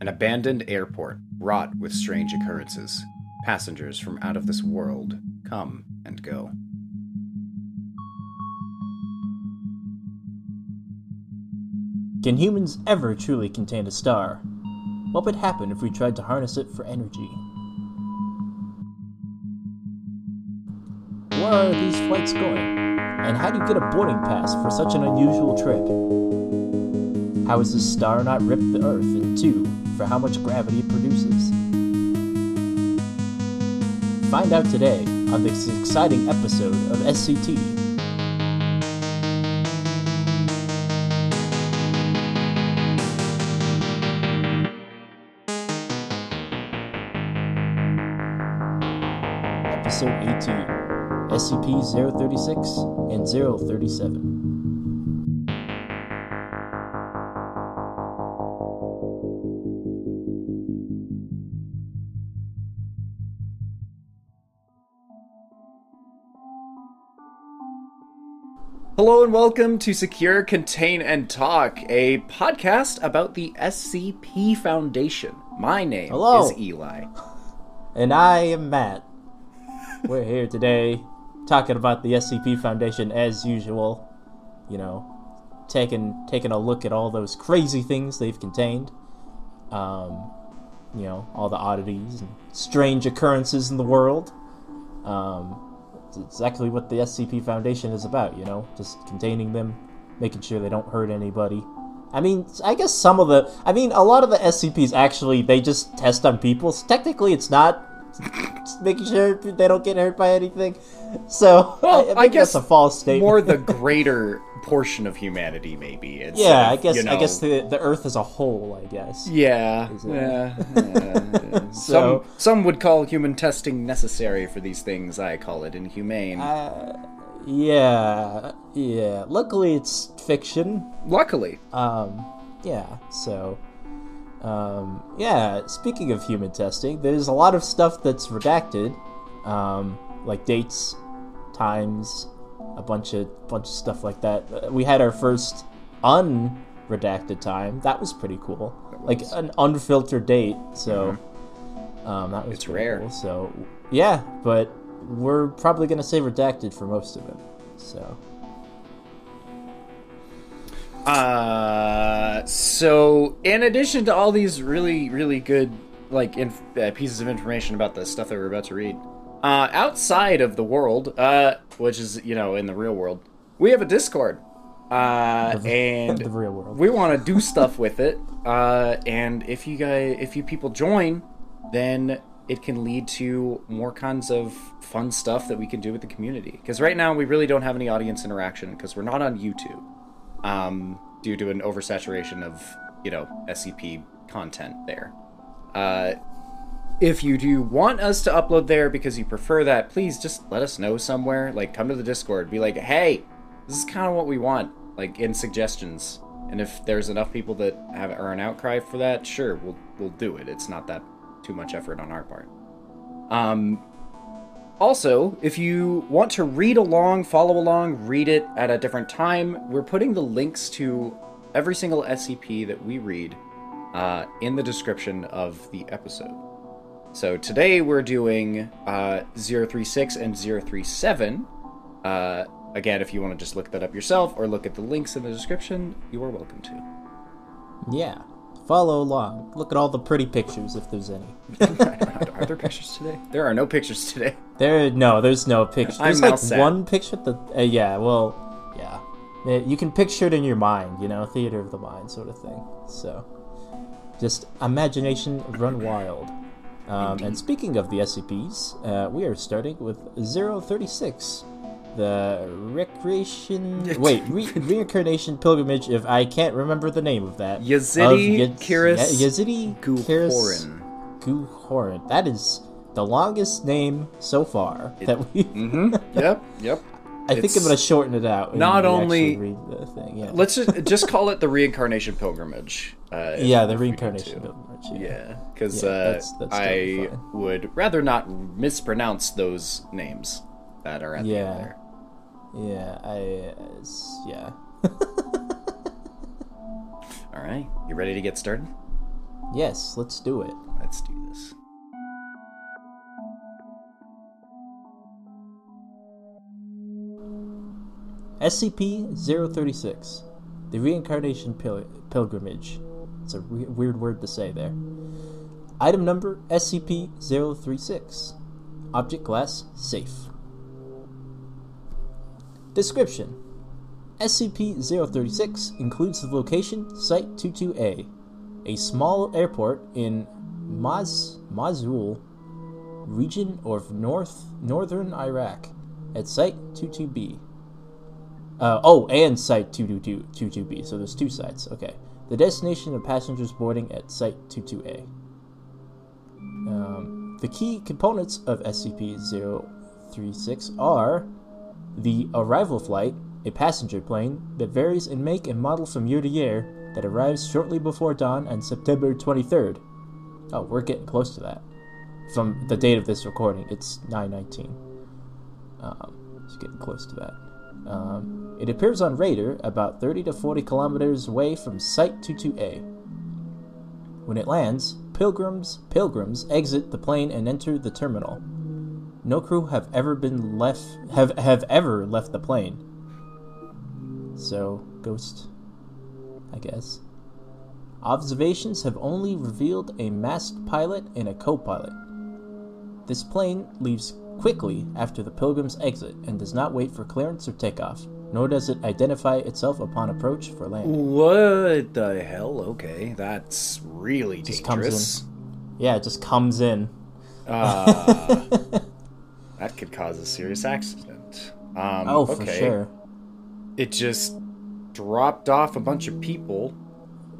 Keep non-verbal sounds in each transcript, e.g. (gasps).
An abandoned airport wrought with strange occurrences. Passengers from out of this world come and go. Can humans ever truly contain a star? What would happen if we tried to harness it for energy? Where are these flights going? And how do you get a boarding pass for such an unusual trip? How has this star not ripped the Earth in two for how much gravity it produces? Find out today on this exciting episode of SCT. Episode 18 SCP 036 and 037. Hello and welcome to Secure, Contain, and Talk, a podcast about the SCP Foundation. My name Hello. is Eli. And I am Matt. We're here today talking about the SCP Foundation as usual. You know, taking taking a look at all those crazy things they've contained. Um, you know, all the oddities and strange occurrences in the world. Um, exactly what the SCP Foundation is about, you know, just containing them, making sure they don't hurt anybody. I mean, I guess some of the, I mean, a lot of the SCPs actually they just test on people. So technically, it's not (laughs) making sure they don't get hurt by anything. So (laughs) Well, I, I, I guess that's a false statement. More the (laughs) greater portion of humanity, maybe. Instead yeah, I of, guess you I guess the the Earth as a whole. I guess. Yeah, yeah, yeah. (laughs) So- some some would call human testing necessary for these things. I call it inhumane. Uh, yeah, yeah. Luckily, it's fiction. Luckily, Um, yeah, so, um, yeah, speaking of human testing, there's a lot of stuff that's redacted, um, like dates, times, a bunch of, bunch of stuff like that. We had our first unredacted time. That was pretty cool. Like an unfiltered date, so, um, that was It's rare. cool. So, yeah, but we're probably gonna say redacted for most of it, so. Uh, so in addition to all these really, really good like inf- uh, pieces of information about the stuff that we're about to read, uh, outside of the world, uh, which is you know in the real world, we have a Discord, uh, and (laughs) the real world. we want to do stuff with it. Uh, and if you guys, if you people join, then it can lead to more kinds of fun stuff that we can do with the community. Because right now we really don't have any audience interaction because we're not on YouTube um, due to an oversaturation of you know SCP content there. Uh, if you do want us to upload there because you prefer that, please just let us know somewhere. Like, come to the Discord, be like, "Hey, this is kind of what we want," like in suggestions. And if there's enough people that have are an outcry for that, sure, we'll we'll do it. It's not that too much effort on our part. Um, also, if you want to read along, follow along, read it at a different time, we're putting the links to every single SCP that we read uh, in the description of the episode. So today we're doing uh, 036 and 037. Uh, again, if you want to just look that up yourself or look at the links in the description, you are welcome to. Yeah. Follow along. Look at all the pretty pictures if there's any. (laughs) are there pictures today? There are no pictures today. There, no, there's no picture. I'm There's like sad. one picture. That, uh, yeah, well, yeah. Uh, You can picture it in your mind, you know, theater of the mind sort of thing. So, just imagination run wild. Um, and speaking of the SCPs, uh, we are starting with 036, the recreation. (laughs) wait, re- reincarnation pilgrimage. If I can't remember the name of that, Yazidi of Yaz- Kiris Yazidi Guhorin. Guhorin. That is the longest name so far that we. Mm-hmm. Yep, yep. I think I'm gonna shorten it out. not only- read the thing. Yeah, Let's just, just call it the reincarnation pilgrimage. Uh, (laughs) yeah, the if we need reincarnation pilgrimage. Yeah, because Yeah, uh, that's- that's totally I fine. would rather not mispronounce those names that are at the Yeah. end there. Yeah, I. Uh, yeah. (laughs) All right, you ready to get started? Yes, let's do it. Let's do this. SCP-036, the Reincarnation Pil- Pilgrimage. It's a re- weird word to say there. Item number SCP-036. Object Class Safe. Description SCP-036 includes the location Site-22A, a small airport in Maz Mosul region of North northern Iraq at Site-22B. Uh, oh, and Site 222, b So there's two sites. Okay. The destination of passengers boarding at Site 22A. Um, the key components of SCP 036 are the arrival flight, a passenger plane that varies in make and model from year to year, that arrives shortly before dawn on September 23rd. Oh, we're getting close to that. From the date of this recording, it's 919. Um, it's getting close to that. Um, it appears on radar about 30 to 40 kilometers away from Site 22A. When it lands, pilgrims pilgrims exit the plane and enter the terminal. No crew have ever been left have have ever left the plane. So, ghost I guess. Observations have only revealed a masked pilot and a co-pilot. This plane leaves quickly after the pilgrims exit and does not wait for clearance or takeoff, nor does it identify itself upon approach for landing. What the hell? Okay, that's really Just comes dangerous. Yeah, it just comes in. Uh, (laughs) that could cause a serious accident. Um, Oh, okay. for sure. It just dropped off a bunch of people.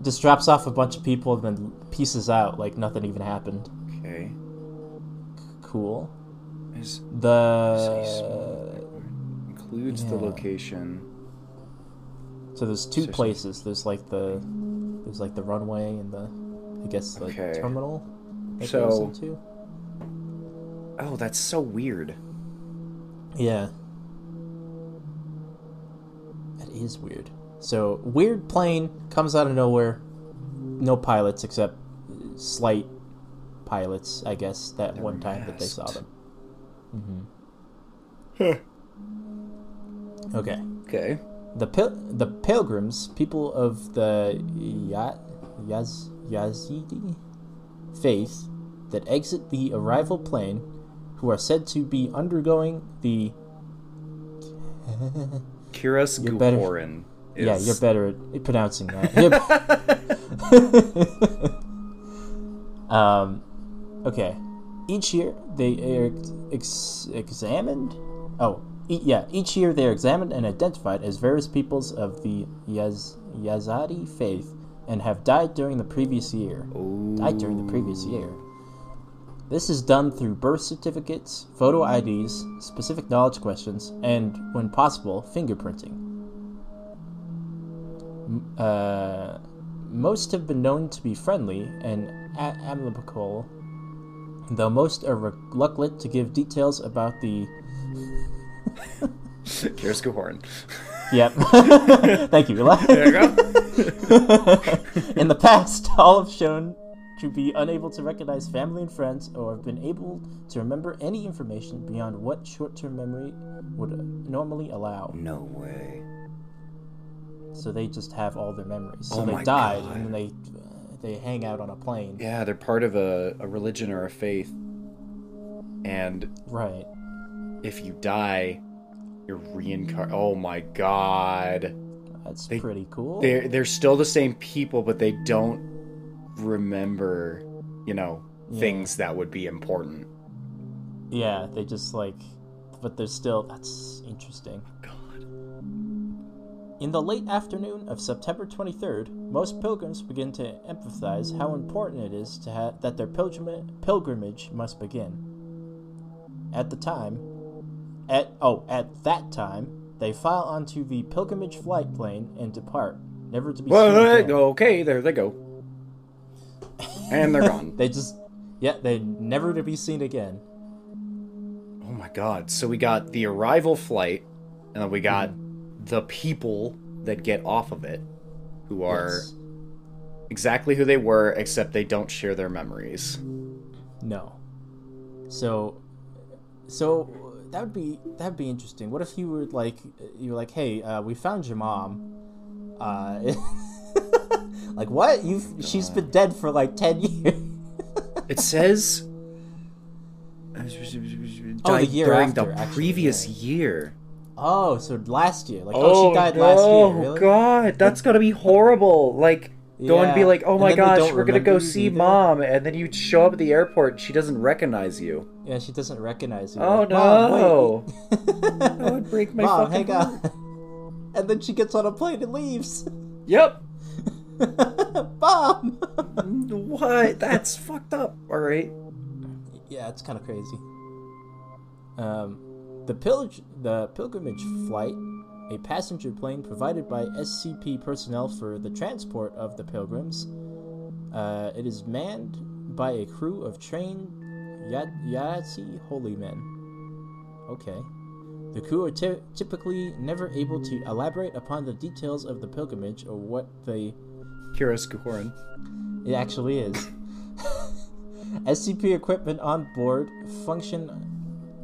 Just drops off a bunch of people and then pieces out like nothing even happened. Okay. Cool. The includes the location. so there's two Seriously. places. There's like the there's like the runway and the I guess the Okay. terminal that So- goes into. Oh, that's so weird. Yeah. That is weird. So, weird plane comes out of nowhere. No pilots except slight pilots, I guess, that They're one time that they saw them. Huh. hmm Okay. Okay. The pil- the pilgrims, people of the ya- Yaz- Yazidi faith that exit the arrival plane, who are said to be undergoing the (laughs) Kiras You're better- Guhorin. Is... Yeah, you're better at pronouncing that. (laughs) (laughs) Um, okay. Each year they are ex- examined. Oh, e- yeah. Each year they are examined and identified as various peoples of the Yaz- Yazadi faith and have died during the previous year. Died during the previous year. This is done through birth certificates, photo IDs, specific knowledge questions, and, when possible, fingerprinting. Uh, most have been known to be friendly and amicable, though most are reluctant to give details about the. Kiras Guhorin. Yep. (laughs) Thank you. There you go. In the past, all have shown to be unable to recognize family and friends or have been able to remember any information beyond what short term memory would normally allow. no way. So they just have all their memories. So Oh they my died God. and then they they hang out on a plane. Yeah, they're part of a, a religion or a faith. And Right. if you die, you're reincarnated. Oh my god. That's They- pretty cool. They're they're still the same people, but they don't remember, you know, Yeah. things that would be important. Yeah, they just like but they're still that's interesting. God. In the late afternoon of September 23rd, most pilgrims begin to emphasize how important it is to ha- that their pilgrim- pilgrimage must begin. At the time, at oh, at that time, they file onto the pilgrimage flight plane and depart, never to be seen again. okay, there they go. And they're gone. (laughs) They just, yeah, they never to be seen again. Oh my god. So we got the arrival flight, and then we got Hmm. The people that get off of it, who are Yes. exactly who they were, except they don't share their memories. No. So, so that would be that'd be interesting. What if you were like you were like, hey, uh, we found your mom. Uh, (laughs) like what? You have she's been dead for like ten (laughs) years. It says. Oh, the died year during after, the actually, previous yeah. year. Oh, so last year? Like oh, she died last year? Really? god, that's gotta be horrible. Like, go and be like, oh my gosh, we're gonna go see either? mom, and then you show up at the airport, and she doesn't recognize you. Yeah, she doesn't recognize you. Oh Like, "Mom, no! wait." That would break my (laughs) Mom, fucking hang on. (laughs) And then she gets on a plane and leaves. Yep. (laughs) Mom. What? That's fucked up. All right. yeah, it's kind of crazy. Um, the pillage, the pilgrimage flight, a passenger plane provided by SCP personnel for the transport of the pilgrims. Uh, it is manned by a crew of trained Yazidi holy men. Okay. The crew are ty- typically never able to elaborate upon the details of the pilgrimage or what they Kiras Guhorin. it actually is. (laughs) SCP equipment on board function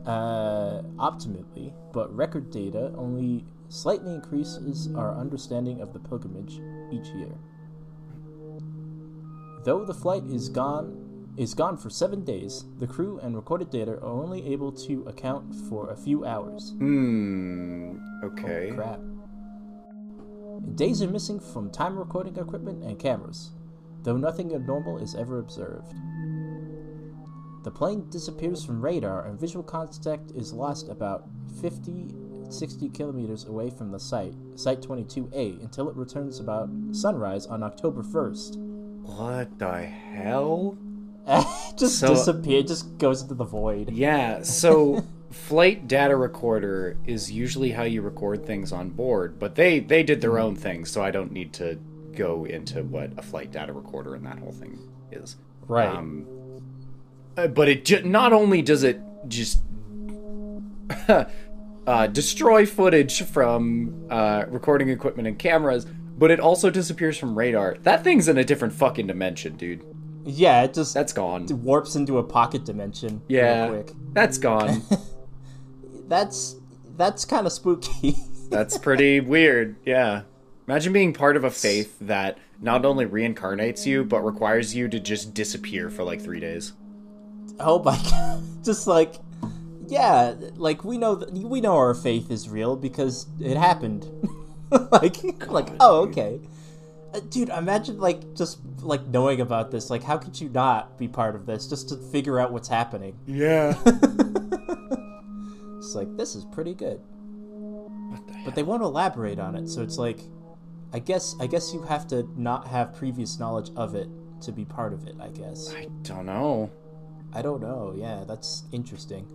uh, optimally, but record data only slightly increases our understanding of the pilgrimage each year. Though the flight is gone is gone for seven days, the crew and recorded data are only able to account for a few hours. Hmm. Okay. Crap. Days are missing from time recording equipment and cameras, though nothing abnormal is ever observed. The plane disappears from radar and visual contact is lost about 50 60 kilometers away from the site, Site 22A, until it returns about sunrise on October 1st. What the hell? (laughs) just So- disappear, just goes into the void. Yeah, so (laughs) flight data recorder is usually how you record things on board, but they they did their own thing, so I don't need to go into what a flight data recorder and that whole thing is. Right. Um, uh, but it ju- not only does it just (laughs) uh, destroy footage from uh, recording equipment and cameras, but it also disappears from radar. That thing's in a different fucking dimension, dude. yeah, it just That's gone. It warps into a pocket dimension Yeah, real quick. that's gone. (laughs) That's that's kind of spooky. (laughs) That's pretty weird. Yeah. Imagine being part of a faith that not only reincarnates you, but requires you to just disappear for like three days. Oh my god! Just like, yeah, like we know that we know our faith is real because it happened. (laughs) like, like oh okay, Uh, dude. Imagine like just like knowing about this. Like, how could you not be part of this just to figure out what's happening? Yeah. (laughs) It's like this is pretty good, the but they won't elaborate on it. So it's like, I guess I guess you have to not have previous knowledge of it to be part of it. I guess. I don't know. I don't know. Yeah, that's interesting.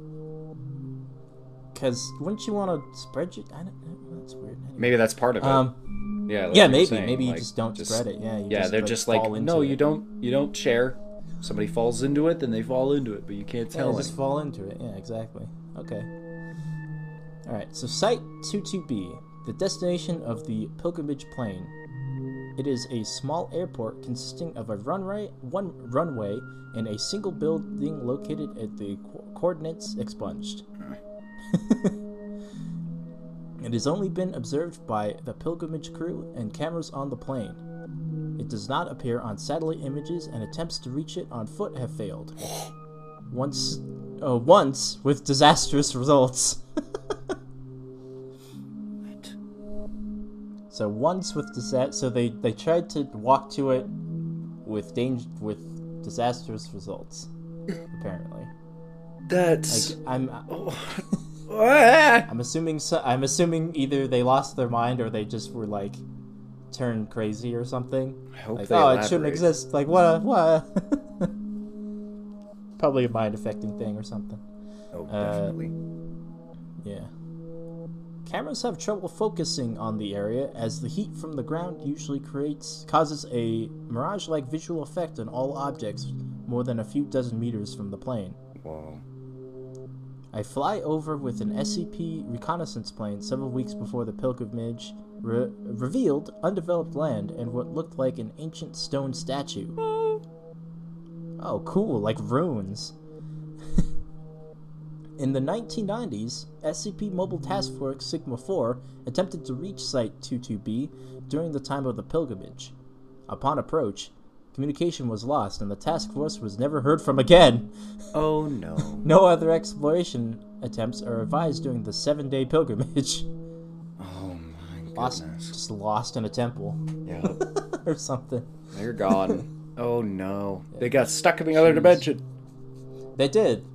Because wouldn't you want to spread your? I don't know. That's weird. Anyway. Maybe that's part of it. Um. yeah. like yeah, maybe. saying, maybe you like, just don't spread it. Yeah. You Yeah, just, they're like, just like, no, it. you don't. You don't share. Somebody falls into it, then they fall into it, but you can't Yeah, tell. just fall into it. Yeah, exactly. Okay. All right. So site 22B, the destination of the pilgrimage plane. It is a small airport consisting of a runway, one runway, and a single building located at the co- coordinates expunged. (laughs) it has only been observed by the pilgrimage crew and cameras on the plane. It does not appear on satellite images, and attempts to reach it on foot have failed. (gasps) Once, uh, once with disastrous results. (laughs) so once with disa- so they they tried to walk to it with danger with disastrous results. Apparently, That's. like I'm (laughs) Ah! I'm assuming so, I'm assuming either they lost their mind or they just were like turned crazy or something. I hope Like, they oh, it shouldn't exist. Like, what? What? (laughs) Probably a mind affecting thing or something. Oh, Uh, definitely. Yeah. Cameras have trouble focusing on the area as the heat from the ground usually creates causes a mirage-like visual effect on all objects more than a few dozen meters from the plane. Whoa. I fly over with an SCP reconnaissance plane several weeks before the pilgrimage re- revealed undeveloped land and what looked like an ancient stone statue. Oh, cool, like runes. In the 1990s, SCP Mobile Task Force Sigma 4 attempted to reach Site 22B during the time of the pilgrimage. Upon approach, communication was lost and the task force was never heard from again. Oh (laughs) no. No other exploration attempts are advised during the seven day pilgrimage. Oh my Lost, just lost in a temple Yeah, (laughs) or something. they're gone. Oh no. (laughs) They got stuck in the other dimension. They did.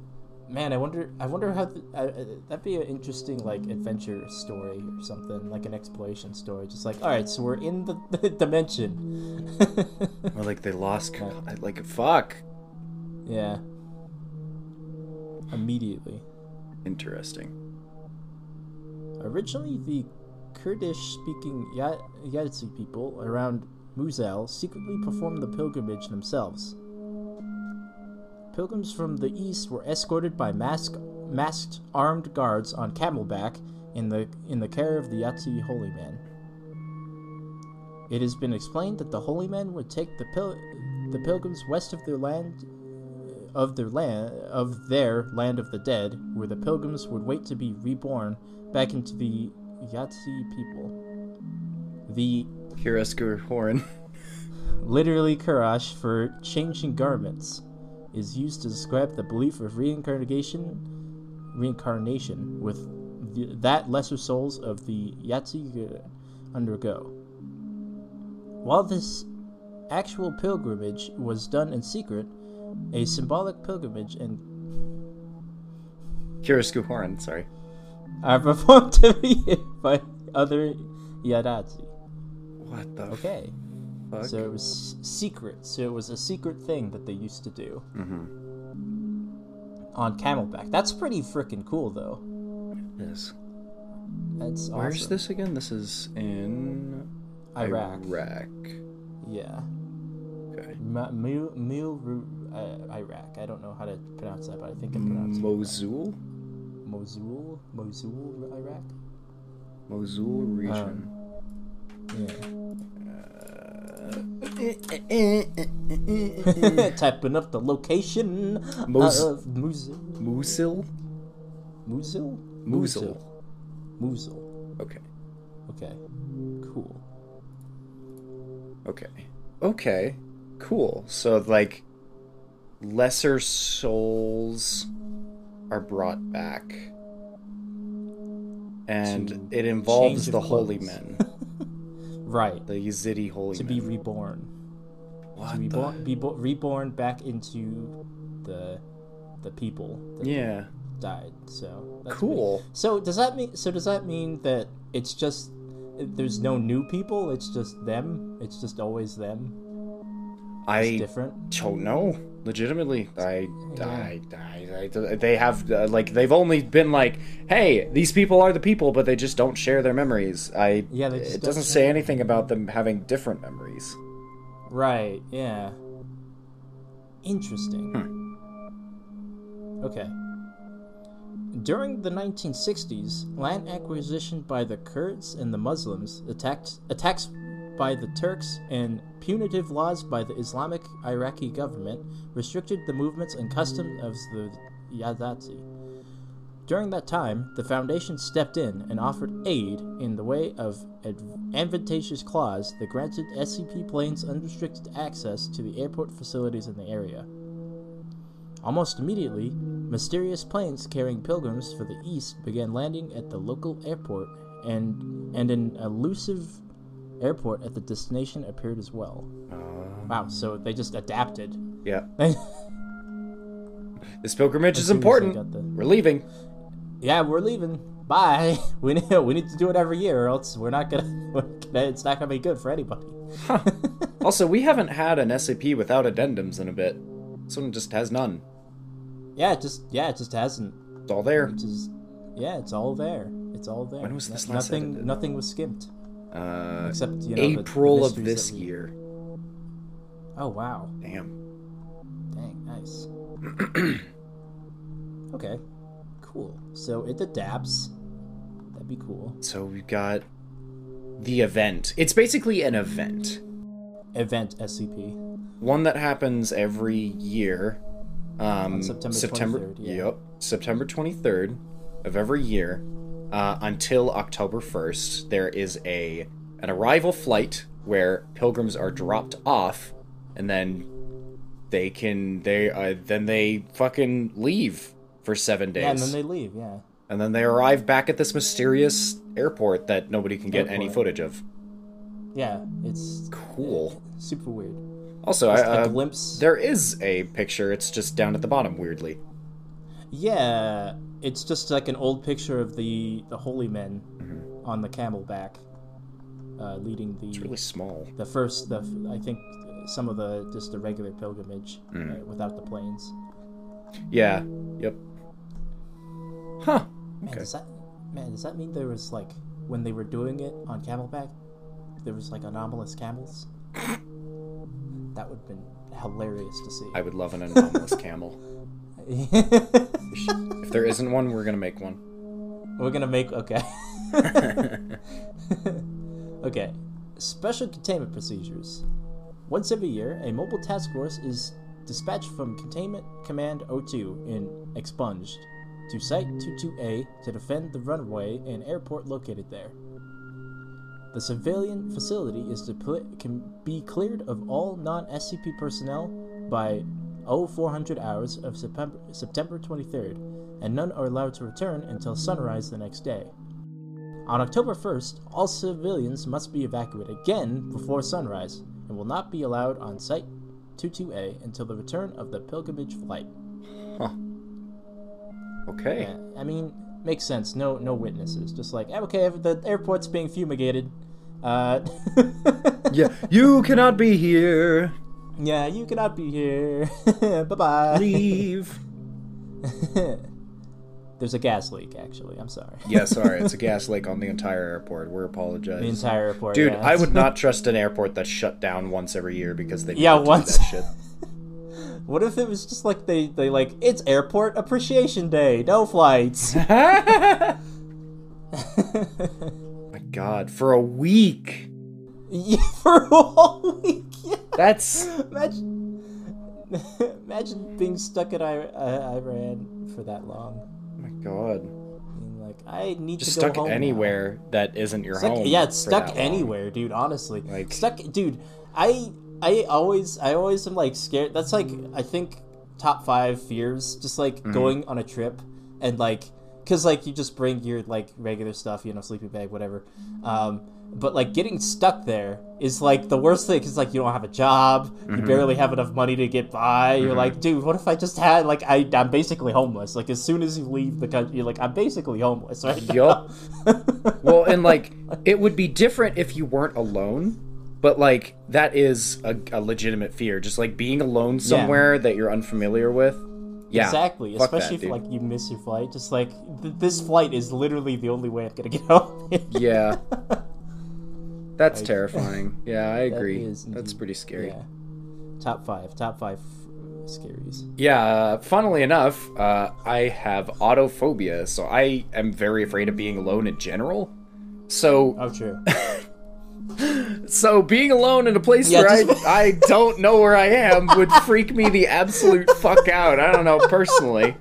Man, I wonder. I wonder how th- uh, uh, that'd be an interesting like adventure story or something, like an exploration story. Just like, all right, so we're in the, (laughs) the dimension. Or like they lost. con- Like fuck. yeah. Immediately. Interesting. Originally, the Kurdish-speaking Ya- Yazidi people around Muzel secretly performed the pilgrimage themselves. Pilgrims from the east were escorted by mask- masked armed guards on camelback in the in the care of the Yazidi holy man. It has been explained that the holy men would take the pil- the pilgrims west of their land of their land of their land of the dead, where the pilgrims would wait to be reborn back into the Yazidi people. The Kiras Guhorin. literally Kurdish for changing garments is used to describe the belief of reincarnation reincarnation with the, that lesser souls of the Yazidi undergo. While this actual pilgrimage was done in secret, a symbolic pilgrimage and Kiras Guhorin. Sorry. are (laughs) performed to be by other Yadazi. What the Okay. Fuck? So it was secret. So it was a secret thing that they used to do mm-hmm. on Camelback. That's pretty freaking cool, though. Yes. That's awesome. Where's this again? This is in Iraq. Iraq. Yeah. Okay. Ma- uh, Iraq. I don't know how to pronounce that, but I think I pronounced Mosul. it. Mosul. Mosul, Iraq. Mosul region. Yeah. Typing up the location Mos- of Mosul. Musil. Mosul. Mosul. Mosul. Okay. Okay. Cool. Okay. Okay. Cool. So like lesser souls are brought back. And it involves the holy men. (laughs) Right. The Yazidi holy To be reborn. what to be born, be bo- reborn back into the the people that Yeah. died. So that's Cool. pretty- So does that mean? So does that mean that it's just there's no new people? It's just them. It's just always them. I different. don't know. Legitimately, I, Yeah. I, I, I, they have uh, like they've only been like, hey, these people are the people, but they just don't share their memories. I, Yeah, it doesn't say anything about them having different memories. Right. Yeah. Interesting. Hmm. Okay. During the 1960s, land acquisition by the Kurds and the Muslims, attacked, attacks by the Turks, and punitive laws by the Islamic Iraqi government restricted the movements and customs of the Yazidi. During that time, the Foundation stepped in and offered aid in the way of ad- advantageous clause that granted SCP planes unrestricted access to the airport facilities in the area. Almost immediately, mysterious planes carrying pilgrims for the east began landing at the local airport, and and an elusive airport at the destination appeared as well. Uh, Wow, so they just adapted. yeah, (laughs) this pilgrimage is soon as they important. the- We're leaving. Yeah, we're leaving. Bye. (laughs) We need we need to do it every year, or else we're not gonna. (laughs) We're gonna it's not gonna be good for anybody. Huh. also, we haven't had an SCP without addendums in a bit. This one just has none. yeah, it just yeah, it just hasn't. It's all there. Which is yeah, it's all there. It's all there. When was this last nothing? edited? Nothing was skimped Uh, except you know the- the April of this we- year. Oh wow! Damn. Dang, nice. (clears throat) okay, cool. So it adapts. That'd be cool. So we've got the event. It's basically an event, Event SCP. one that happens every year. Um, September 23rd, yeah. Yep, September twenty third of every year uh, until October first. There is a an arrival flight where pilgrims are dropped off, and then they can they uh, then they fucking leave for seven days. Yeah, and then they leave. Yeah. And then they arrive back at this mysterious airport that nobody can get any footage of. Yeah, it's Cool. super weird. Also, I, Just a uh, glimpse. there is a picture. It's just down at the bottom, weirdly. Yeah, it's just like an old picture of the the holy men Mm-hmm. on the camelback, uh, leading the It's really small. the first the I think some of the just the regular pilgrimage Mm. uh, without the planes. Yeah. Yep. Huh. Man, Okay. does that man does that mean there was like when they were doing it on camelback, there was like anomalous camels? (laughs) that would have been hilarious to see. I would love an anomalous (laughs) camel. (laughs) If there isn't one, we're gonna make one. We're gonna make okay. (laughs) okay. Special containment procedures. Once every year, a mobile task force is dispatched from Containment Command 02 in Expunged to Site 22A to defend the runway and airport located there. The civilian facility is to can be cleared of all non-SCP personnel by 0400 hours of September, September 23rd, and none are allowed to return until sunrise the next day. On October 1st, all civilians must be evacuated again before sunrise and will not be allowed on Site 22A until the return of the pilgrimage flight. Huh. Okay. Yeah, I mean, makes sense. No, no witnesses. Just like okay, the airport's being fumigated. Uh, (laughs) Yeah. You cannot be here. Yeah, you cannot be here. (laughs) bye bye. Leave. (laughs) There's a gas leak, actually. I'm sorry. yeah. Sorry, it's a (laughs) gas leak on the entire airport. We're apologizing. The entire airport. Dude, yeah. I would not trust an airport that's shut down once every year because they Yeah, once. that shit. What if it was just like they they like it's Airport Appreciation Day, no flights. My God, for a week. yeah, for a whole week. Yeah. That's Imagine, (laughs) imagine being stuck in I- I- Iran for that long. oh my God. Being like, I need Just to go stuck home now. anywhere that isn't your Stuck- home. yeah, it's stuck that long. anywhere, dude. Honestly, Like- stuck, dude. I I always I always am like scared. That's like I think top five fears. Just like Mm-hmm. going on a trip and like because like you just bring your like regular stuff, you know, sleeping bag, whatever. Um, but like getting stuck there is like the worst thing because like you don't have a job, you Mm-hmm. barely have enough money to get by. You're like, dude, what if I just had like I I'm basically homeless. Like as soon as you leave the country, you're like I'm basically homeless right Yup. (laughs) Well, and like (laughs) it would be different if you weren't alone, but like that is a, a legitimate fear. Just like being alone somewhere that you're unfamiliar with. Yeah, Exactly, fuck that, especially if dude. like you miss your flight. Just like th- this flight is literally the only way I'm gonna get (laughs) home. Yeah. (laughs) That's Like- terrifying. Yeah, I (laughs) agree. is That's pretty scary. yeah. Top five, top five scaries. Yeah, uh, funnily enough, uh, I have autophobia, so I am very afraid of being alone in general. So, Oh, true. So being alone in a place Yeah, where just- I, I don't know where I am would freak me the absolute fuck out. I don't know personally.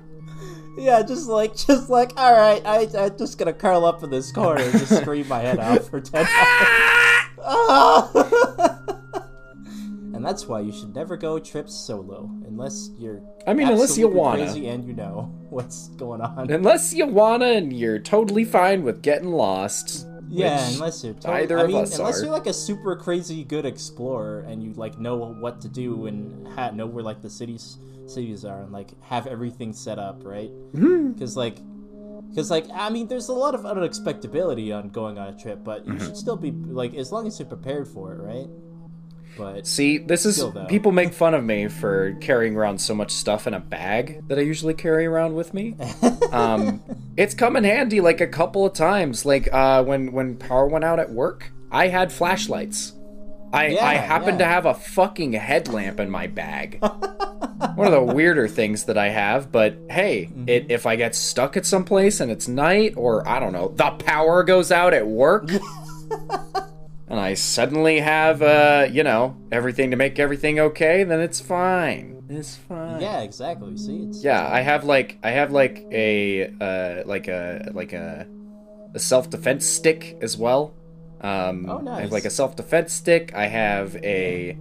yeah, just like, just like, all right, I, I'm just gonna curl up in this corner and just scream my head off for ten hours. (laughs) and that's why you should never go trips solo, unless you're. I mean, unless you wanna. crazy and you know (laughs) what's going on. Unless you wanna and you're totally fine with getting lost. Yeah, unless you're totally, neither I of mean, us unless are. you're like a super crazy good explorer and you like know what to do and ha- know where like the cities cities are and like have everything set up right. Because like, because like I mean, there's a lot of unexpectability on going on a trip, but you Mm-hmm. should still be like as long as you're prepared for it, right? But See, this is Still, though. people make fun of me for carrying around so much stuff in a bag that I usually carry around with me. (laughs) Um, it's come in handy like a couple of times. Like uh, when when power went out at work, I had flashlights. I Yeah, I happened to have a fucking headlamp in my bag. One of the weirder things that I have, but hey, Mm-hmm. it if I get stuck at some place and it's night or I don't know, the power goes out at work. (laughs) and I suddenly have, uh, you know, everything to make everything okay, then it's fine. It's fine. Yeah, exactly. See, it's Yeah, I have like I have like a uh like a like a a self defense stick as well. Um Oh, I have nice. like a self defense stick. I have a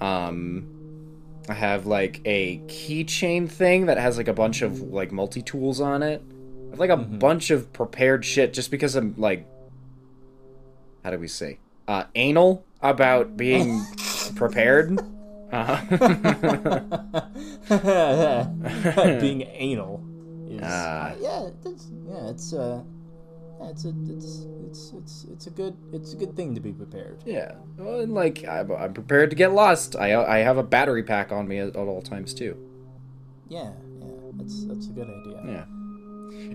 um I have like a keychain thing that has like a bunch of like multi tools on it. I have like a Mm-hmm. bunch of prepared shit just because I'm like how do we say? Uh anal about being prepared. Uh, (laughs) being anal is Ah. uh, yeah, that's, yeah, it's uh, it's a it's it's it's it's a good it's a good thing to be prepared. Yeah, well, and like I'm, I'm prepared to get lost. I I have a battery pack on me at, at all times too. Yeah, yeah, that's that's a good idea. Yeah.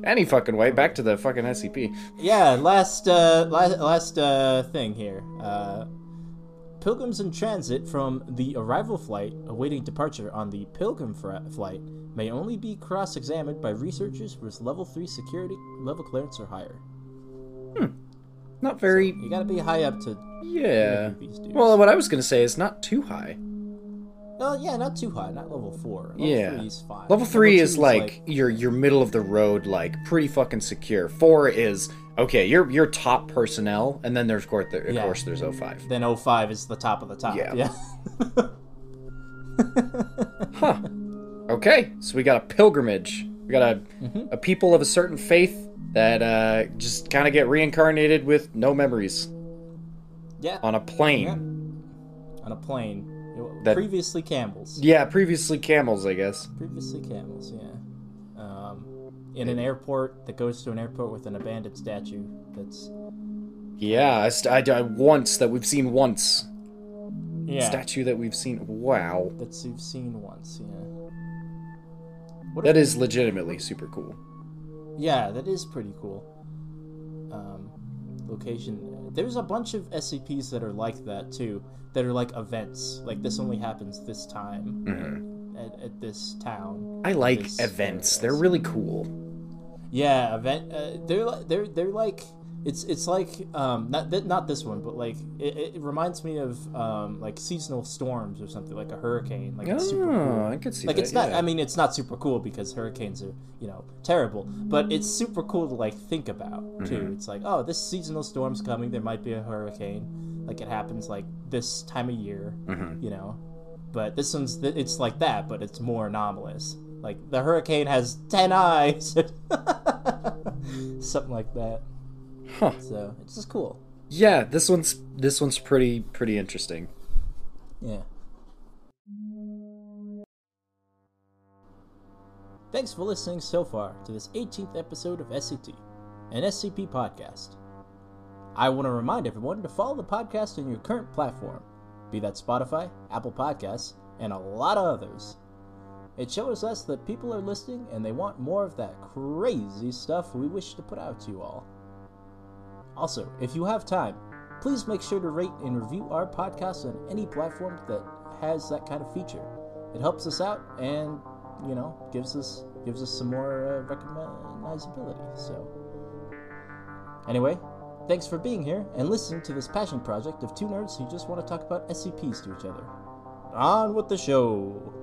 Any fucking way, back to the fucking SCP. Yeah, last uh last last uh thing here. Uh Pilgrims in transit from the arrival flight awaiting departure on the Pilgrim flight may only be cross-examined by researchers with level 3 security level clearance or higher. Hmm. Not very. You got to be high up to Yeah. Well, what I was gonna say is not too high. Oh yeah, not too high, not level 4. Level Yeah. 3 is fine. Level three two is like, your your middle of the road, like pretty fucking secure. Four is okay. You're you're top personnel, and then there's of course, of Yeah. course there's 05. then 05 is the top of the top. Yeah. Yeah. (laughs) Huh. Okay, so we got a pilgrimage. We got a Mm-hmm. a people of a certain faith that uh, just kind of get reincarnated with no memories yeah. on a plane. On a plane. That- Previously camels. Yeah, previously camels, I guess. Previously camels, yeah. Um, in an airport that goes to an airport with an abandoned statue that's Yeah, a st- I, I, once that we've seen once. yeah Statue that we've seen. Wow, that's you've seen once, yeah. What that is legitimately super cool. yeah, that is pretty cool. Location. There's a bunch of SCPs that are like that too. That are like events. Like this only happens this time Mm-hmm. at, at this town. I like events. area. They're really cool. Yeah, event. Uh, they're they're they're like it's it's like um not th- not this one, but like it, it reminds me of um like seasonal storms or something like a hurricane. Like it's super Oh, cool. I could see Like that. it's not. yeah. I mean, it's not super cool because hurricanes are you know terrible, but it's super cool to like think about too. Mm-hmm. It's like oh, this seasonal storm's coming. There might be a hurricane. Like it happens like this time of year. Mm-hmm. You know, but this one's th- it's like that, but it's more anomalous. Like the hurricane has ten eyes, (laughs) something like that. Huh. So it's just cool. Yeah, this one's this one's pretty pretty interesting. Yeah. Thanks for listening so far to this 18th episode of SCT, an SCP podcast. I want to remind everyone to follow the podcast on your current platform, be that Spotify, Apple Podcasts, and a lot of others. It shows us that people are listening and they want more of that crazy stuff we wish to put out to you all. Also, if you have time, please make sure to rate and review our podcast on any platform that has that kind of feature. It helps us out and, you know, gives us gives us some more uh, recognizability. So, anyway, thanks for being here and listening to this passion project of two nerds who just want to talk about SCPs to each other. On with the show.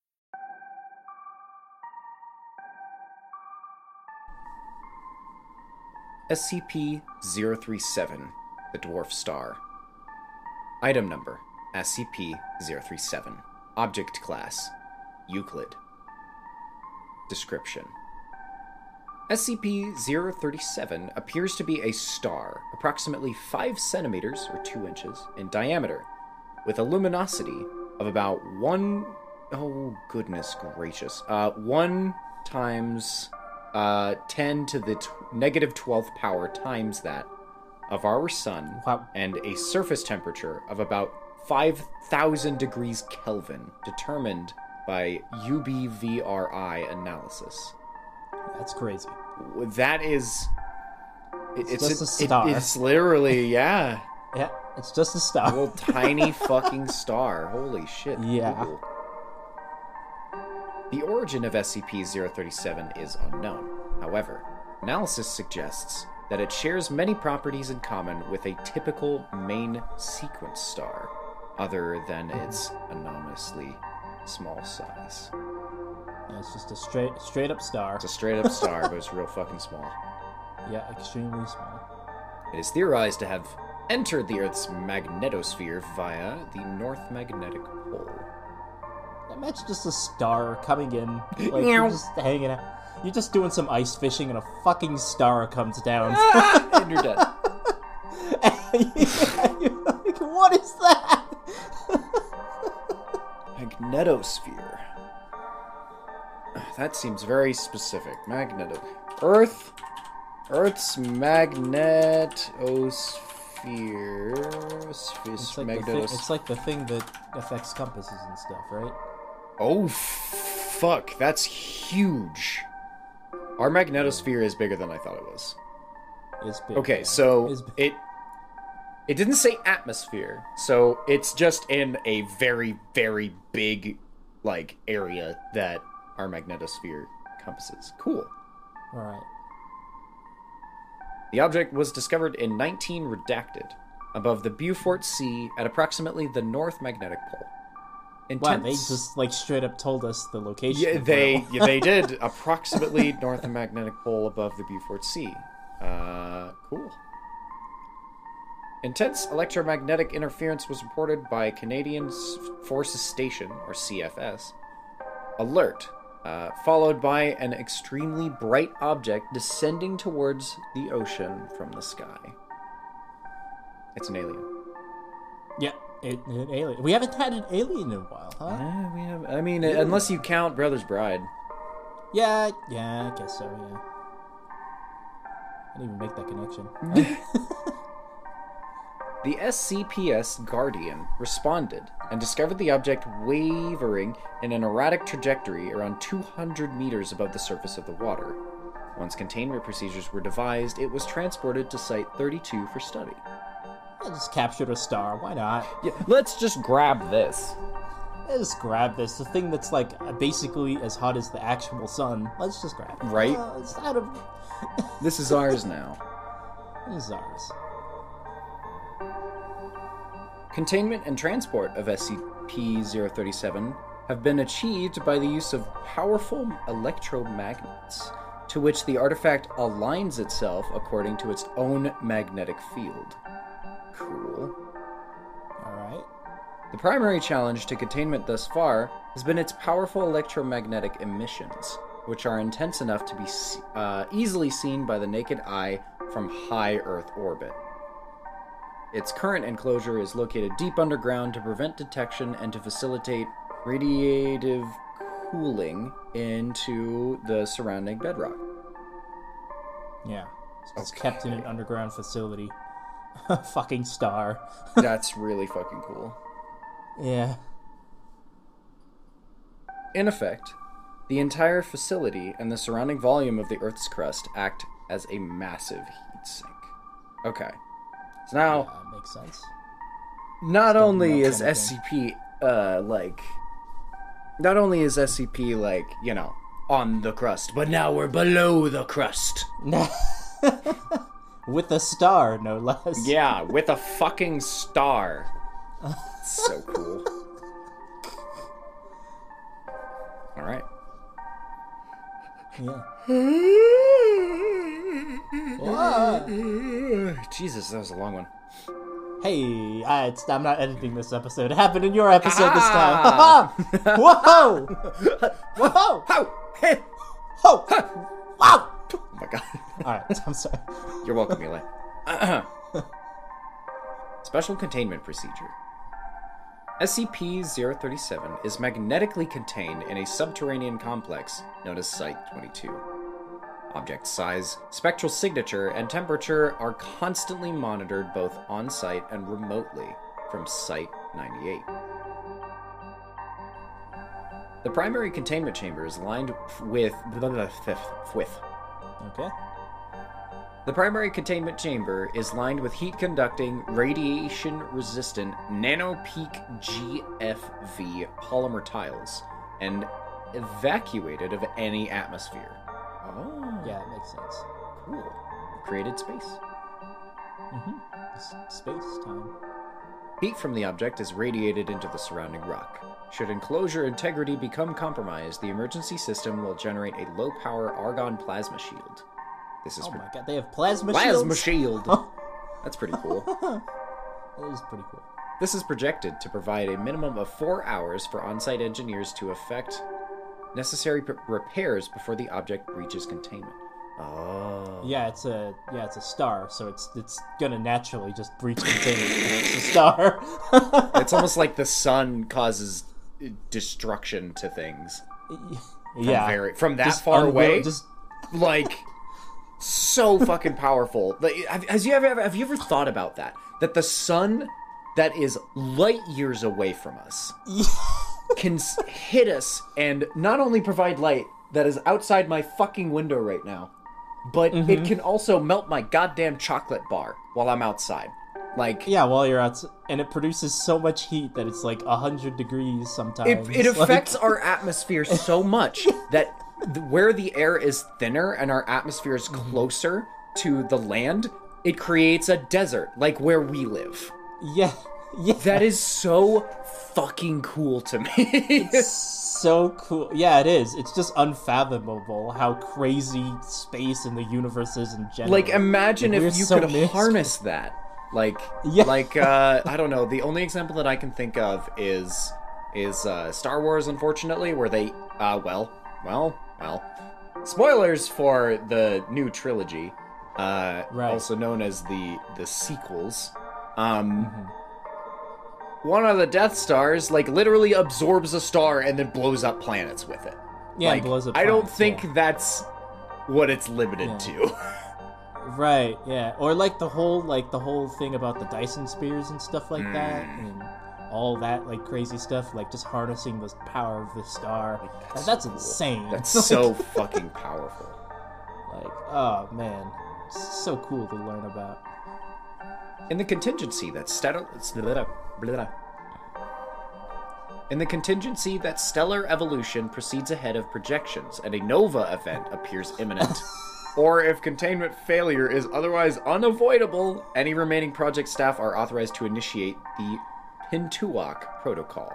SCP 037, the Dwarf Star. Item number SCP 037. Object Class Euclid. Description SCP 037 appears to be a star, approximately 5 centimeters or 2 inches in diameter, with a luminosity of about 1. Oh, goodness gracious. Uh, 1 times uh, 10 to the t- negative 12th power times that of our sun Wow. and a surface temperature of about 5,000 degrees Kelvin, determined by UBVRI analysis. That's crazy. That is. it- It's, just a it- star. it's literally, yeah. (laughs) Yeah, it's just a A star. little tiny (laughs) fucking star. Holy shit. Yeah. Cool. The origin of SCP-037 is unknown. However, analysis suggests that it shares many properties in common with a typical main sequence star, other than its anomalously small size. Yeah, it's just a straight straight up star. It's a straight up star, but it's (laughs) real fucking small. Yeah, extremely small. It is theorized to have entered the Earth's magnetosphere via the North Magnetic Pole. Imagine just a star coming in, like you're just hanging out. You're just doing some ice fishing, and a fucking star comes down. (laughs) and (laughs) you're dead. You're like, what is that? Magnetosphere. That seems very specific. Magneto. Earth. Earth's magnetosphere. Sphere- It's like, the thing, magnetos- it's like the thing that affects compasses and stuff, right? Oh, fuck. That's huge. Our magnetosphere is bigger than I thought it was. It's big. Okay, so it it didn't say atmosphere, so it's just in a very very big like area that our magnetosphere encompasses. Cool. All right. The object was discovered in 19 redacted above the Beaufort Sea at approximately the North Magnetic Pole. Wow, they just like straight up told us the location. yeah, they yeah, they did (laughs) approximately North of Magnetic Pole above the Beaufort Sea. Uh, cool. Intense electromagnetic interference was reported by Canadian Forces Station, or CFS. Alert, uh, followed by an extremely bright object descending towards the ocean from the sky. It's an alien. Yeah, it, an alien. We haven't had an alien in a while, huh? Uh, we have, I mean, unless you count Brother's Bride. Yeah, yeah, I guess so. Yeah. I didn't even make that connection. (laughs) The SCPS Guardian responded and discovered the object wavering in an erratic trajectory around 200 meters above the surface of the water. Once containment procedures were devised, it was transported to Site 32 for study. I just captured a star. Why not? Yeah, let's just grab this. Let's grab this. The thing that's like basically as hot as the actual sun. Let's just grab it. Right. Uh, it's out of. (laughs) This is ours now. This is ours. Containment and transport of SCP-037 have been achieved by the use of powerful electromagnets, to which the artifact aligns itself according to its own magnetic field. Cool. All right. The primary challenge to containment thus far has been its powerful electromagnetic emissions, which are intense enough to be uh, easily seen by the naked eye from high Earth orbit. Its current enclosure is located deep underground to prevent detection and to facilitate radiative cooling into the surrounding bedrock. Yeah. It's Okay. kept in an underground facility. (laughs) Fucking star. (laughs) That's really fucking cool. Yeah. In effect, the entire facility and the surrounding volume of the Earth's crust act as a massive heat sink. Okay. So now, Uh, makes sense. not only is anything. SCP, uh, like. Not only is SCP, like, you know, on the crust, but now we're below the crust. (laughs) With a star, no less. Yeah, (laughs) with a fucking star. so (laughs) cool. Alright. Yeah. Jesus, that was a long one. Hey, I, it's, I'm not editing this episode. It happened in your episode this Ah! time. Whoa! (laughs) Whoa! How? Hey! Whoa! Wow! My god. (laughs) Alright, I'm sorry. You're welcome, Eli. (clears throat) Special containment procedure. SCP 037 is magnetically contained in a subterranean complex known as Site 22. Object size, spectral signature, and temperature are constantly monitored both on site and remotely from Site 98. The primary containment chamber is lined with with Okay. the primary containment chamber is lined with heat conducting, radiation resistant nanopeak GFV polymer tiles and evacuated of any atmosphere. Oh, Yeah, that makes sense. cool. Created space. Mm-hmm. S- space time. Heat from the object is radiated into the surrounding rock. Should enclosure integrity become compromised, the emergency system will generate a low power argon plasma shield. This is Oh my god, they have plasma, plasma shields? shield. That's pretty cool. (laughs) That is pretty cool. This is projected to provide a minimum of four hours for on site engineers to effect necessary p- repairs before the object reaches containment. Oh. Yeah, it's a yeah, it's a star, so it's it's gonna naturally just breach containment. it's a star. (laughs) It's almost like the sun causes destruction to things. (laughs) From yeah, very- from that Just far away? Just Like, so (laughs) fucking powerful. Like, have, has you ever, have you ever thought about that? That the sun that is light years away from us (laughs) can hit us and not only provide light that is outside my fucking window right now, but Mm-hmm. it can also melt my goddamn chocolate bar while I'm outside. Like, yeah, while you're out, and it produces so much heat that it's like hundred degrees sometimes. it, it (laughs) Like- affects our atmosphere so much (laughs) that where the air is thinner and our atmosphere is mm-hmm. closer to the land, it creates a desert like where we live. yeah, yeah. That is so fucking cool to me. (laughs) so cool. Yeah, it is. It's just unfathomable how crazy space and the universe is in general. like imagine Like, if you so could mixed. harness that. Like (laughs) Yeah. like uh I don't know, the only example that I can think of is is uh Star Wars unfortunately where they uh well, well, well. Spoilers for the new trilogy. Uh Right. also known as the the sequels. Um Mm-hmm. one of the Death Stars like literally absorbs a star and then blows up planets with it. Yeah, like, blows up I don't think yeah. that's what it's limited Yeah. to. (laughs) Right, yeah. Or like the whole like the whole thing about the Dyson spheres and stuff like that Mm. and all that like crazy stuff like just harnessing the power of the star. that's That's, so cool. insane. That's Like- (laughs) so fucking powerful. like oh man. It's so cool to learn about. In the contingency that stellar, in the contingency that stellar evolution proceeds ahead of projections and a nova event appears imminent, (laughs) or if containment failure is otherwise unavoidable, any remaining project staff are authorized to initiate the Pintuoc protocol.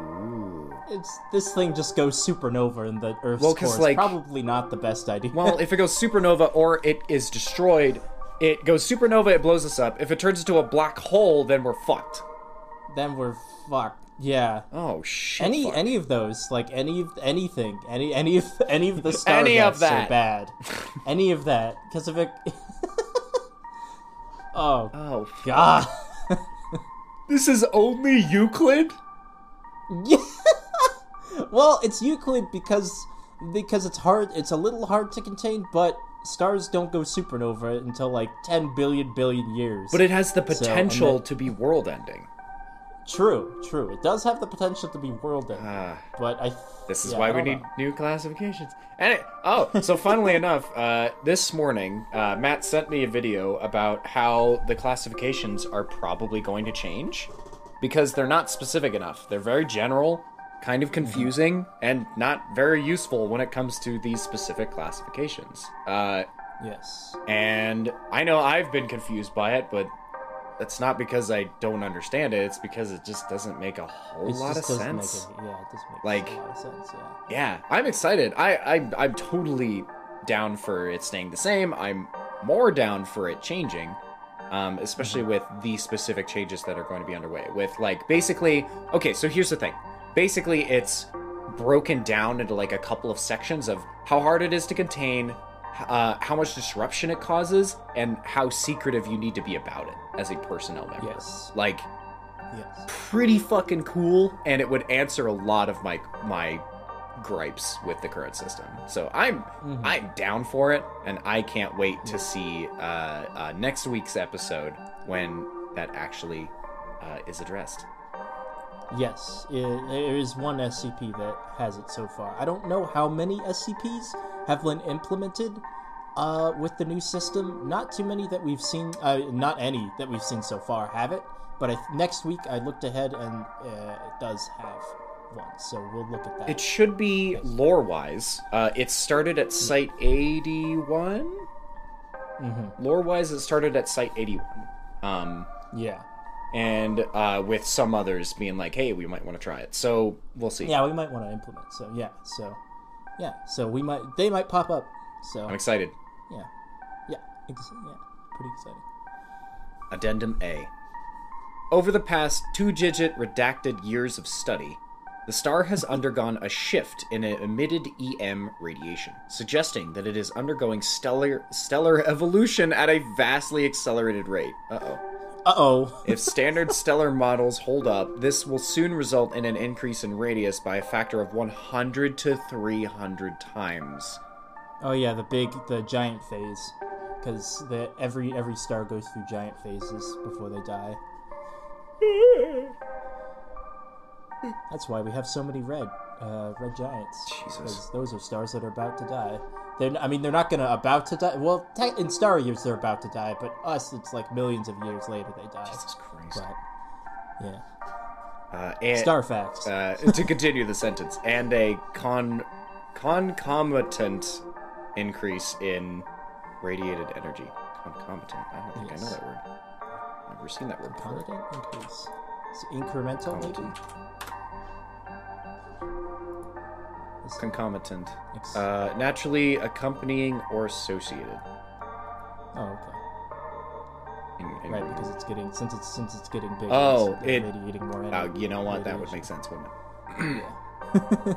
Ooh. It's this thing just goes supernova in the Earth's Well, 'cause, core. It's like- probably not the best idea. Well, if it goes supernova or it is destroyed, it goes supernova, it blows us up. If it turns into a black hole, then we're fucked. then we're fucked. Yeah. Oh shit. Any fuck. any of those, like any of anything, any any of (laughs) any of the star (laughs) Any of that. are bad. any of that, because of it. (laughs) oh Oh, God. this is only Euclid. Yeah. well, it's Euclid because because it's hard. It's a little hard to contain, but stars don't go supernova until like ten billion billion years. But it has the potential then- to be world-ending. True, true. It does have the potential to be world ending. Ah, but I. this is yeah, why we need know. new classifications. And it, oh, so funnily enough, uh, this morning uh, Matt sent me a video about how the classifications are probably going to change because they're not specific enough. They're very general, kind of confusing, and not very useful when it comes to these specific classifications. Uh, Yes. And I know I've been confused by it, but that's not because I don't understand it. It's because it just doesn't make a whole It lot of sense. It, yeah, it doesn't make Like- a lot of sense. Yeah. Yeah, I'm excited. I, I I'm totally down for it staying the same. I'm more down for it changing, um, especially with the specific changes that are going to be underway. With like basically, okay, so here's the thing. Basically, it's broken down into like a couple of sections of how hard it is to contain, uh, how much disruption it causes, and how secretive you need to be about it as a personnel member. Yes. Like Yes. pretty fucking cool and it would answer a lot of my my gripes with the current system. So I'm I'm down for it, and I can't wait to see uh, uh, next week's episode when that actually uh, is addressed. Yes, there is one SCP that has it so far. I don't know how many SCPs have been implemented uh, with the new system. Not too many that we've seen. Uh, not any that we've seen so far have it. But I, next week I looked ahead and uh, it does have one. So we'll look at that. It should be lore wise. Uh, it started at site 81. Mm-hmm. Lore wise, it started at site 81. Um, yeah. and uh, with some others being like, hey, we might want to try it. So we'll see. Yeah, we might want to implement. So yeah. So yeah. So we might. They might pop up. So I'm excited. Yeah. Yeah. Ex- yeah. Pretty exciting. Addendum A. Over the past two digit redacted years of study, the star has undergone a shift in it emitted EM radiation, suggesting that it is undergoing stellar stellar evolution at a vastly accelerated rate. Uh oh. Uh oh. If standard (laughs) stellar models hold up, this will soon result in an increase in radius by a factor of 100 to 300 times. Oh yeah, the big, the giant phase, because the every every star goes through giant phases before they die. That's why we have so many red, uh, red giants. Jesus. those are stars that are about to die. They're, I mean, they're not gonna about to die. Well, in star years they're about to die, but us, it's like millions of years later they die. Jesus Christ. But yeah, Uh, and, star facts. uh, to continue the sentence, and a con concomitant increase in radiated energy. Concomitant. I don't think I know that word. I've Never seen that word before. Concomitant increase. It's incremental, maybe. Concomitant. Is- Concomitant. Uh, naturally accompanying or associated. oh, okay. In, in Right, because it's getting since it's since it's getting bigger. Oh, it's it- radiating more Oh, you know what? That would make sense, wouldn't it? (clears throat) (laughs)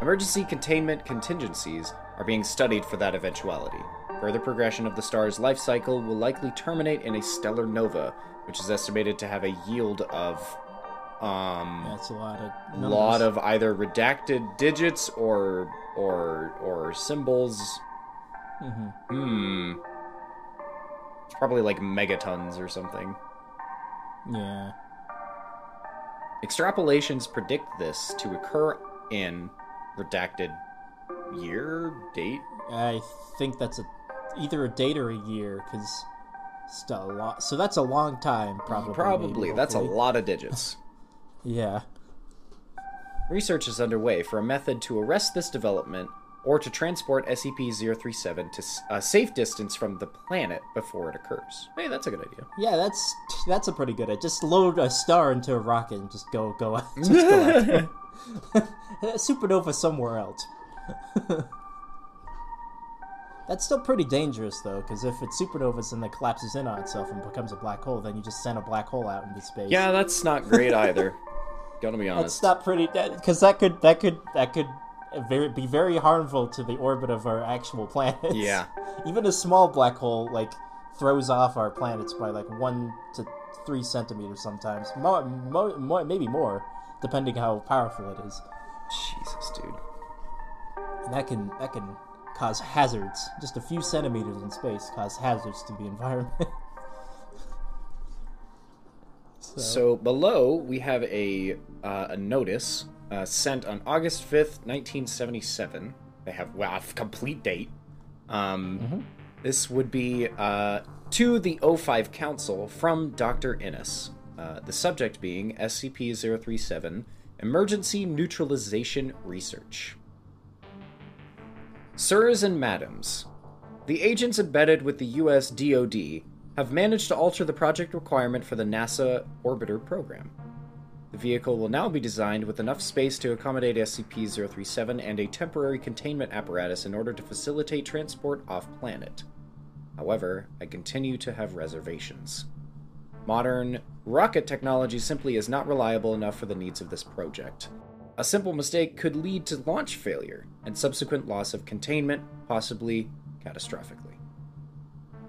Emergency containment contingencies are being studied for that eventuality. Further progression of the star's life cycle will likely terminate in a stellar nova, which is estimated to have a yield of um That's a lot of a numbers. lot of either redacted digits or or or symbols. Mhm. Hmm. It's probably like megatons or something. Yeah. Extrapolations predict this to occur in redacted year, date. I think that's a either a date or a year because still a lot. So that's a long time, probably. Probably. maybe, That's a lot of digits. (laughs) Yeah. Research is underway for a method to arrest this development or to transport SCP-037 to a safe distance from the planet before it occurs. Hey, that's a good idea. Yeah, that's that's a pretty good. idea. Just load a star into a rocket and just go go out. (laughs) Just go out. (laughs) Supernova somewhere else. (laughs) That's still pretty dangerous though, because if it's supernovas and it collapses in on itself and becomes a black hole, then you just send a black hole out into space. Yeah, that's not great either. Gotta be honest. that's not pretty. Because that could that could that could very be very harmful to the orbit of our actual planets. Yeah. (laughs) Even a small black hole like throws off our planets by like one to three centimeters sometimes, mo- mo- mo- maybe more, depending how powerful it is. Jesus, dude. And that can that can cause hazards. Just a few centimeters in space cause hazards to the environment. so, (laughs) So below we have a uh, a notice uh, sent on August fifth, nineteen seventy seven. They have wow, a complete date. Um, This would be uh, to the O5 Council from Dr. Innes. Uh, the subject being SCP 037 Emergency Neutralization Research. Sirs and Madams, the agents embedded with the US DoD have managed to alter the project requirement for the NASA Orbiter program. The vehicle will now be designed with enough space to accommodate SCP 037 and a temporary containment apparatus in order to facilitate transport off planet. However, I continue to have reservations. Modern rocket technology simply is not reliable enough for the needs of this project. A simple mistake could lead to launch failure and subsequent loss of containment, possibly catastrophically.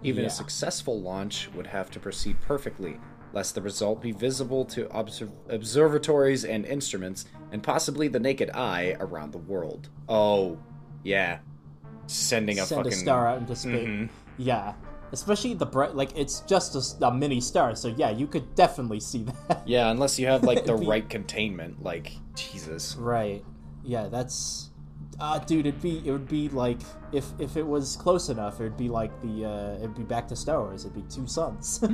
Even Yeah. a successful launch would have to proceed perfectly lest the result be visible to observ- observatories and instruments, and possibly the naked eye around the world. Oh, yeah. Sending a Send fucking a star out into space. Mhm. Yeah, especially the bright. Like it's just a s- a, mini star, so yeah, you could definitely see that. (laughs) Yeah, unless you have like the Be- right containment. Like Jesus. right. Yeah, that's. Uh, dude, it'd be it would be like if if it was close enough, it'd be like the uh, it'd be back to Star Wars. It'd be two suns. (laughs)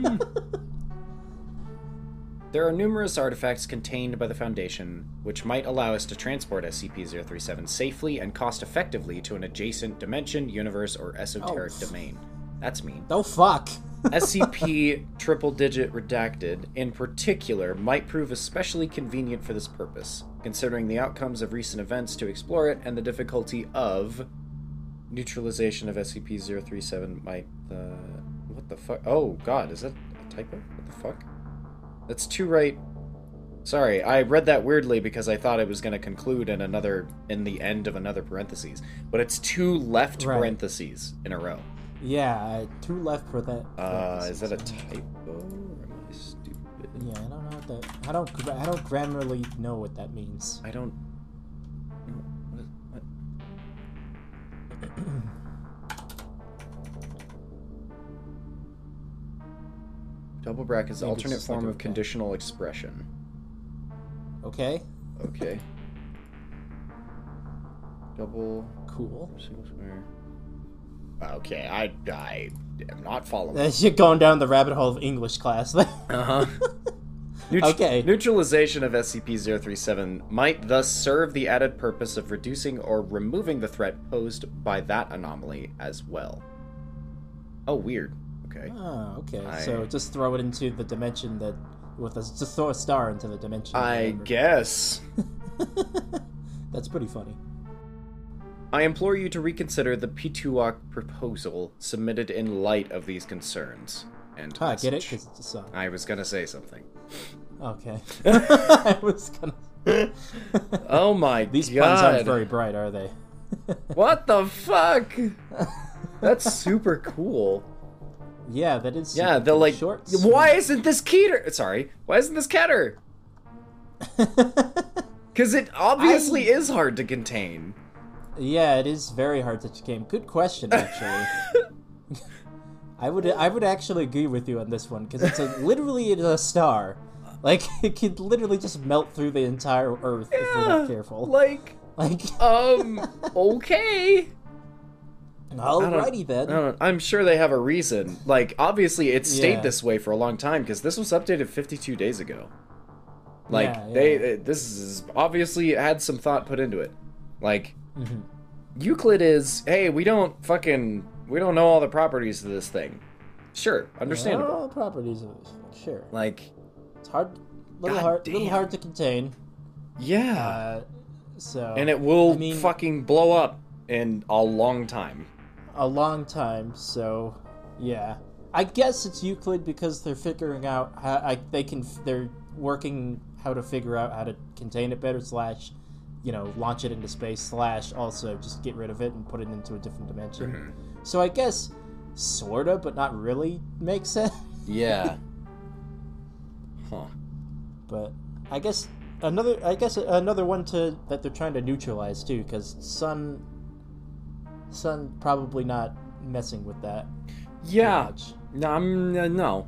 There are numerous artifacts contained by the Foundation which might allow us to transport SCP-037 safely and cost-effectively to an adjacent dimension, universe, or esoteric Oh. domain. That's mean. oh fuck. (laughs) (laughs) SCP triple digit redacted, in particular, might prove especially convenient for this purpose, considering the outcomes of recent events to explore it and the difficulty of neutralization of SCP 037 might. Uh, what the fuck? Oh, God, is that a typo? What the fuck? That's two right. Sorry, I read that weirdly because I thought it was going to conclude in another, in the end of another parentheses. But it's two left Right. parentheses in a row. Yeah, uh, two left for that. Uh, is that a typo? Or am I stupid? Yeah, I don't know what that. I don't. I don't grammarly know what that means. I don't. What? is- what? (clears throat) Double brackets, Maybe alternate just like form of conditional expression. Okay. Okay. Double Cool. single square. Okay, I I am not following. (laughs) You're going down the rabbit hole of English class. (laughs) Uh huh. Okay. Neutralization of SCP-037 might thus serve the added purpose of reducing or removing the threat posed by that anomaly as well. Oh, weird. Okay. oh, okay. I- So just throw it into the dimension that with a just throw a star into the dimension. I guess. (laughs) That's pretty funny. I implore you to reconsider the Pituak proposal submitted in light of these concerns. And Ah, get it? message. Because it's a song. I was gonna say something. Okay. (laughs) (laughs) I was gonna. Oh my These god! puns aren't very bright, are they? What the fuck? That's super cool. Yeah, that is. Yeah, they're like, short. why isn't this Keter? Sorry, why isn't this Keter? (laughs) Because it obviously is hard to contain. Yeah, it is very hard to contain. Good question, actually. (laughs) I would I would actually agree with you on this one because it's a, literally it's a star. Like (laughs) it could literally just melt through the entire Earth if we're not careful. Like, Like, um, okay. Alrighty then. I'm sure they have a reason. Like, obviously, it stayed Yeah. this way for a long time because this was updated 52 days ago. Like, Yeah, they, uh, this is obviously had some thought put into it. Like, Mm-hmm. Euclid is, hey, we don't fucking, we don't know all the properties of this thing. Sure, understandable. All the properties of this, sure. Like, It's hard, little God hard, little hard to contain. yeah. Uh, so and it will I mean- fucking blow up in a long time. A long time. So yeah, I guess it's Euclid because they're figuring out how I, they can. They're working how to figure out how to contain it better. Slash, you know, launch it into space. Slash, also just get rid of it and put it into a different dimension. Mm-hmm. So I guess sorta, but not really makes (laughs) sense. Yeah. (laughs) huh. but I guess another. I guess another one to that they're trying to neutralize too, because Sun. Sun probably not messing with that. Yeah. No, I'm, uh, no.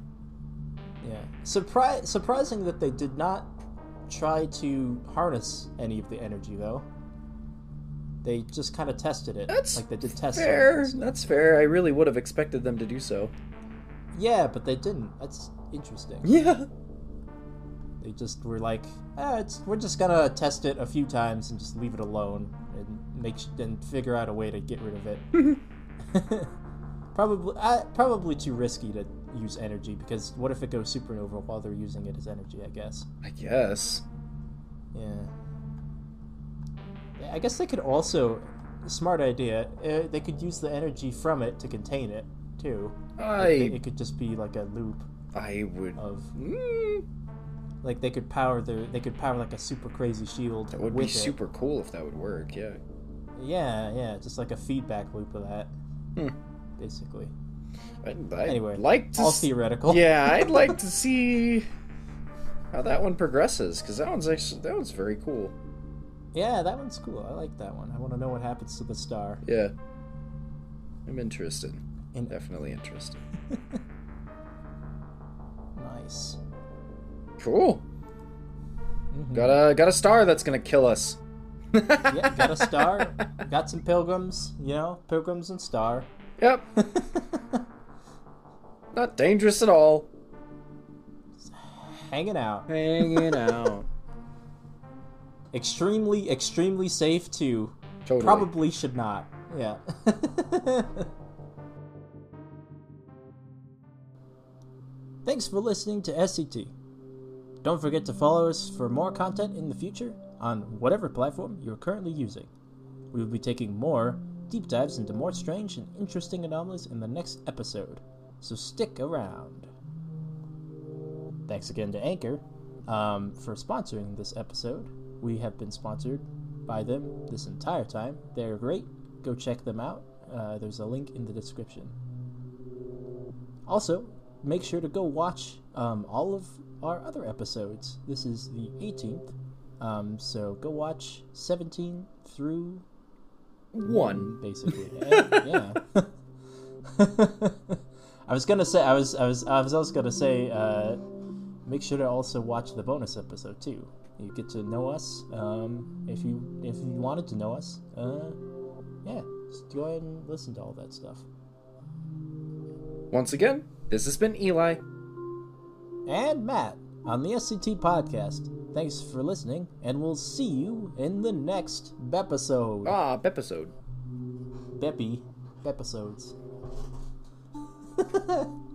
Yeah. Surpri- surprising that they did not try to harness any of the energy, though. They just kind of tested it. That's like they did test Fair. That's fair. I really would have expected them to do so. Yeah, but they didn't. That's interesting. Yeah. They just were like, it's, we're just gonna test it a few times and just leave it alone and make and figure out a way to get rid of it. (laughs) (laughs) probably, uh, probably too risky to use energy because what if it goes supernova while they're using it as energy? I guess. I guess. Yeah. I guess they could also, smart idea. Uh, they could use the energy from it to contain it too. I they- it could just be like a loop I would. of Mm, like they could power their they could power like a super crazy shield. that would be it. super cool if that would work. Yeah. Yeah, yeah, just like a feedback loop of that. Hmm. Basically. I'd, I'd Anyway, like to all s- theoretical. Yeah, I'd like (laughs) to see how that one progresses because that one's actually that one's very cool. Yeah, that one's cool. I like that one. I want to know what happens to the star. Yeah, I'm interested. And- Definitely interested. (laughs) Nice. Cool. Mm-hmm. Got a got a star that's gonna kill us. Yeah, got a star. (laughs) got some pilgrims. You know, pilgrims and star. Yep. (laughs) Not dangerous at all. Hanging out. Hanging out. (laughs) Extremely, extremely safe too. Totally. Probably should not. Yeah. Thanks for listening to SCT. Don't forget to follow us for more content in the future on whatever platform you're currently using. We will be taking more deep dives into more strange and interesting anomalies in the next episode, so stick around. Thanks again to Anchor um, for sponsoring this episode. We have been sponsored by them this entire time. They're great. Go check them out. Uh, there's a link in the description. Also, make sure to go watch um, all of our other episodes. This is the 18th, um, so go watch 17 through One. basically. (laughs) yeah. yeah. (laughs) I was gonna say I was I was I was also gonna say uh, make sure to also watch the bonus episode too. You get to know us um, if you if you wanted to know us. Uh, yeah, just go ahead and listen to all that stuff. Once again, this has been Eli. And Matt on the SCT podcast. Thanks for listening, and we'll see you in the next episode. Ah, episode. Beppy episodes. (laughs)